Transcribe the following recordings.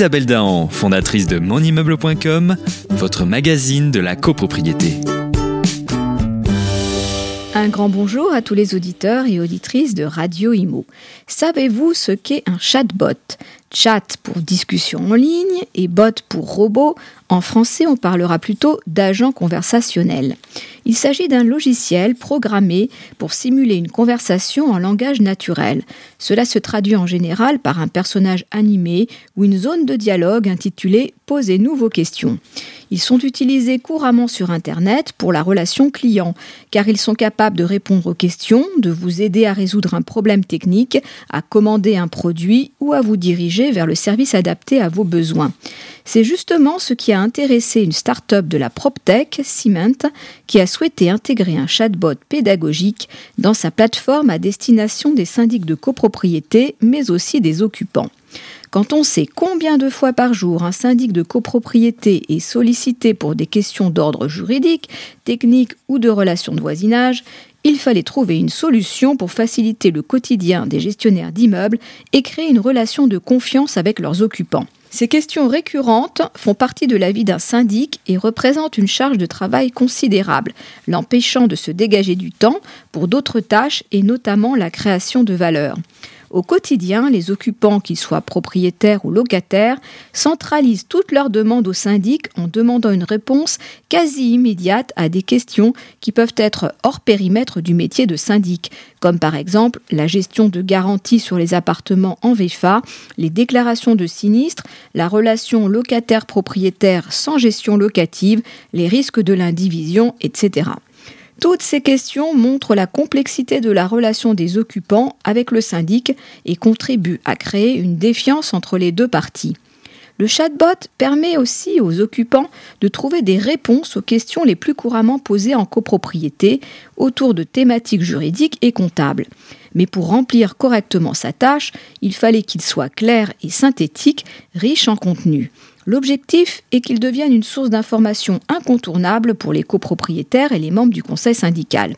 Isabelle Dahan, fondatrice de monimmeuble.com, votre magazine de la copropriété. Un grand bonjour à tous les auditeurs et auditrices de Radio Imo. Savez-vous ce qu'est un chatbot? Chat pour discussion en ligne et bot pour robot. En français, on parlera plutôt d'agent conversationnel. Il s'agit d'un logiciel programmé pour simuler une conversation en langage naturel. Cela se traduit en général par un personnage animé ou une zone de dialogue intitulée Posez-nous vos questions. Ils sont utilisés couramment sur Internet pour la relation client, car ils sont capables de répondre aux questions, de vous aider à résoudre un problème technique, à commander un produit ou à vous diriger vers le service adapté à vos besoins. C'est justement ce qui a intéressé une start-up de la PropTech, Cement, qui a souhaité intégrer un chatbot pédagogique dans sa plateforme à destination des syndics de copropriété, mais aussi des occupants. Quand on sait combien de fois par jour un syndic de copropriété est sollicité pour des questions d'ordre juridique, technique ou de relations de voisinage, il fallait trouver une solution pour faciliter le quotidien des gestionnaires d'immeubles et créer une relation de confiance avec leurs occupants. Ces questions récurrentes font partie de la vie d'un syndic et représentent une charge de travail considérable, l'empêchant de se dégager du temps pour d'autres tâches et notamment la création de valeur. Au quotidien, les occupants, qu'ils soient propriétaires ou locataires, centralisent toutes leurs demandes au syndic en demandant une réponse quasi immédiate à des questions qui peuvent être hors périmètre du métier de syndic, comme par exemple la gestion de garanties sur les appartements en VFA, les déclarations de sinistres, la relation locataire-propriétaire sans gestion locative, les risques de l'indivision, etc. Toutes ces questions montrent la complexité de la relation des occupants avec le syndic et contribuent à créer une défiance entre les deux parties. Le chatbot permet aussi aux occupants de trouver des réponses aux questions les plus couramment posées en copropriété autour de thématiques juridiques et comptables. Mais pour remplir correctement sa tâche, il fallait qu'il soit clair et synthétique, riche en contenu. L'objectif est qu'il devienne une source d'information incontournable pour les copropriétaires et les membres du conseil syndical.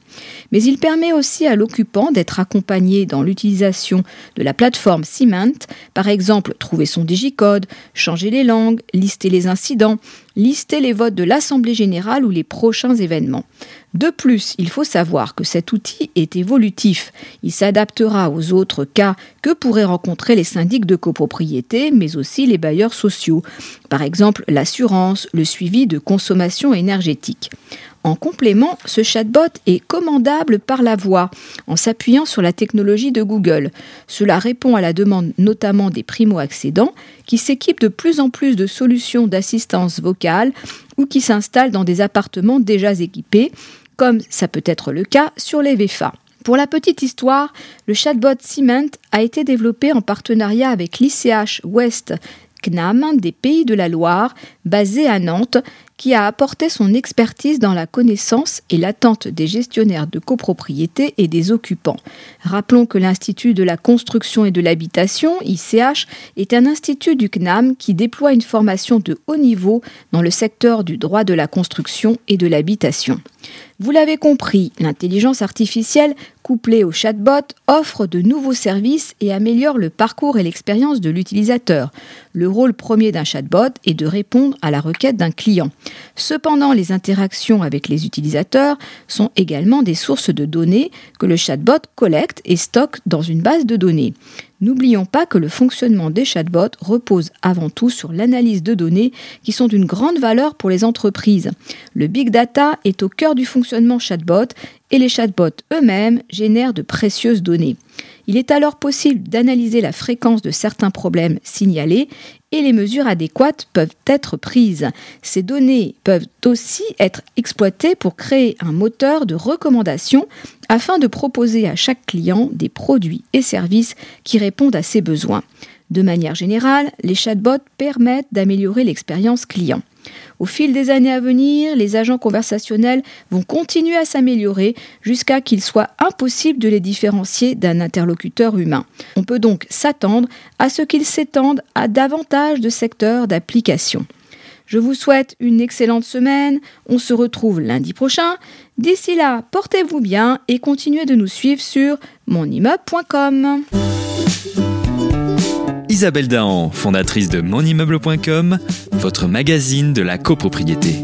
Mais il permet aussi à l'occupant d'être accompagné dans l'utilisation de la plateforme Cement, par exemple trouver son digicode, changer les langues, lister les incidents, lister les votes de l'Assemblée générale ou les prochains événements. De plus, il faut savoir que cet outil est évolutif. Il s'adaptera aux autres cas que pourraient rencontrer les syndics de copropriété, mais aussi les bailleurs sociaux, par exemple l'assurance, le suivi de consommation énergétique. En complément, ce chatbot est commandable par la voix en s'appuyant sur la technologie de Google. Cela répond à la demande notamment des primo-accédants qui s'équipent de plus en plus de solutions d'assistance vocale ou qui s'installent dans des appartements déjà équipés, comme ça peut être le cas sur les VFA. Pour la petite histoire, le chatbot Cement a été développé en partenariat avec l'ICH West CNAM des Pays de la Loire, basé à Nantes, qui a apporté son expertise dans la connaissance et l'attente des gestionnaires de copropriété et des occupants. Rappelons que l'Institut de la construction et de l'habitation, ICH, est un institut du CNAM qui déploie une formation de haut niveau dans le secteur du droit de la construction et de l'habitation. Vous l'avez compris, l'intelligence artificielle couplée au chatbot offre de nouveaux services et améliore le parcours et l'expérience de l'utilisateur. Le rôle premier d'un chatbot est de répondre à la requête d'un client. Cependant, les interactions avec les utilisateurs sont également des sources de données que le chatbot collecte et stocke dans une base de données. N'oublions pas que le fonctionnement des chatbots repose avant tout sur l'analyse de données qui sont d'une grande valeur pour les entreprises. Le big data est au cœur du fonctionnement chatbot et les chatbots eux-mêmes génèrent de précieuses données. Il est alors possible d'analyser la fréquence de certains problèmes signalés et les mesures adéquates peuvent être prises. Ces données peuvent aussi être exploitées pour créer un moteur de recommandation afin de proposer à chaque client des produits et services qui répondent à ses besoins. De manière générale, les chatbots permettent d'améliorer l'expérience client. Au fil des années à venir, les agents conversationnels vont continuer à s'améliorer jusqu'à qu'il soit impossible de les différencier d'un interlocuteur humain. On peut donc s'attendre à ce qu'ils s'étendent à davantage de secteurs d'application. Je vous souhaite une excellente semaine. On se retrouve lundi prochain. D'ici là, portez-vous bien et continuez de nous suivre sur monimmeuble.com. Isabelle Dahan, fondatrice de monimmeuble.com, votre magazine de la copropriété.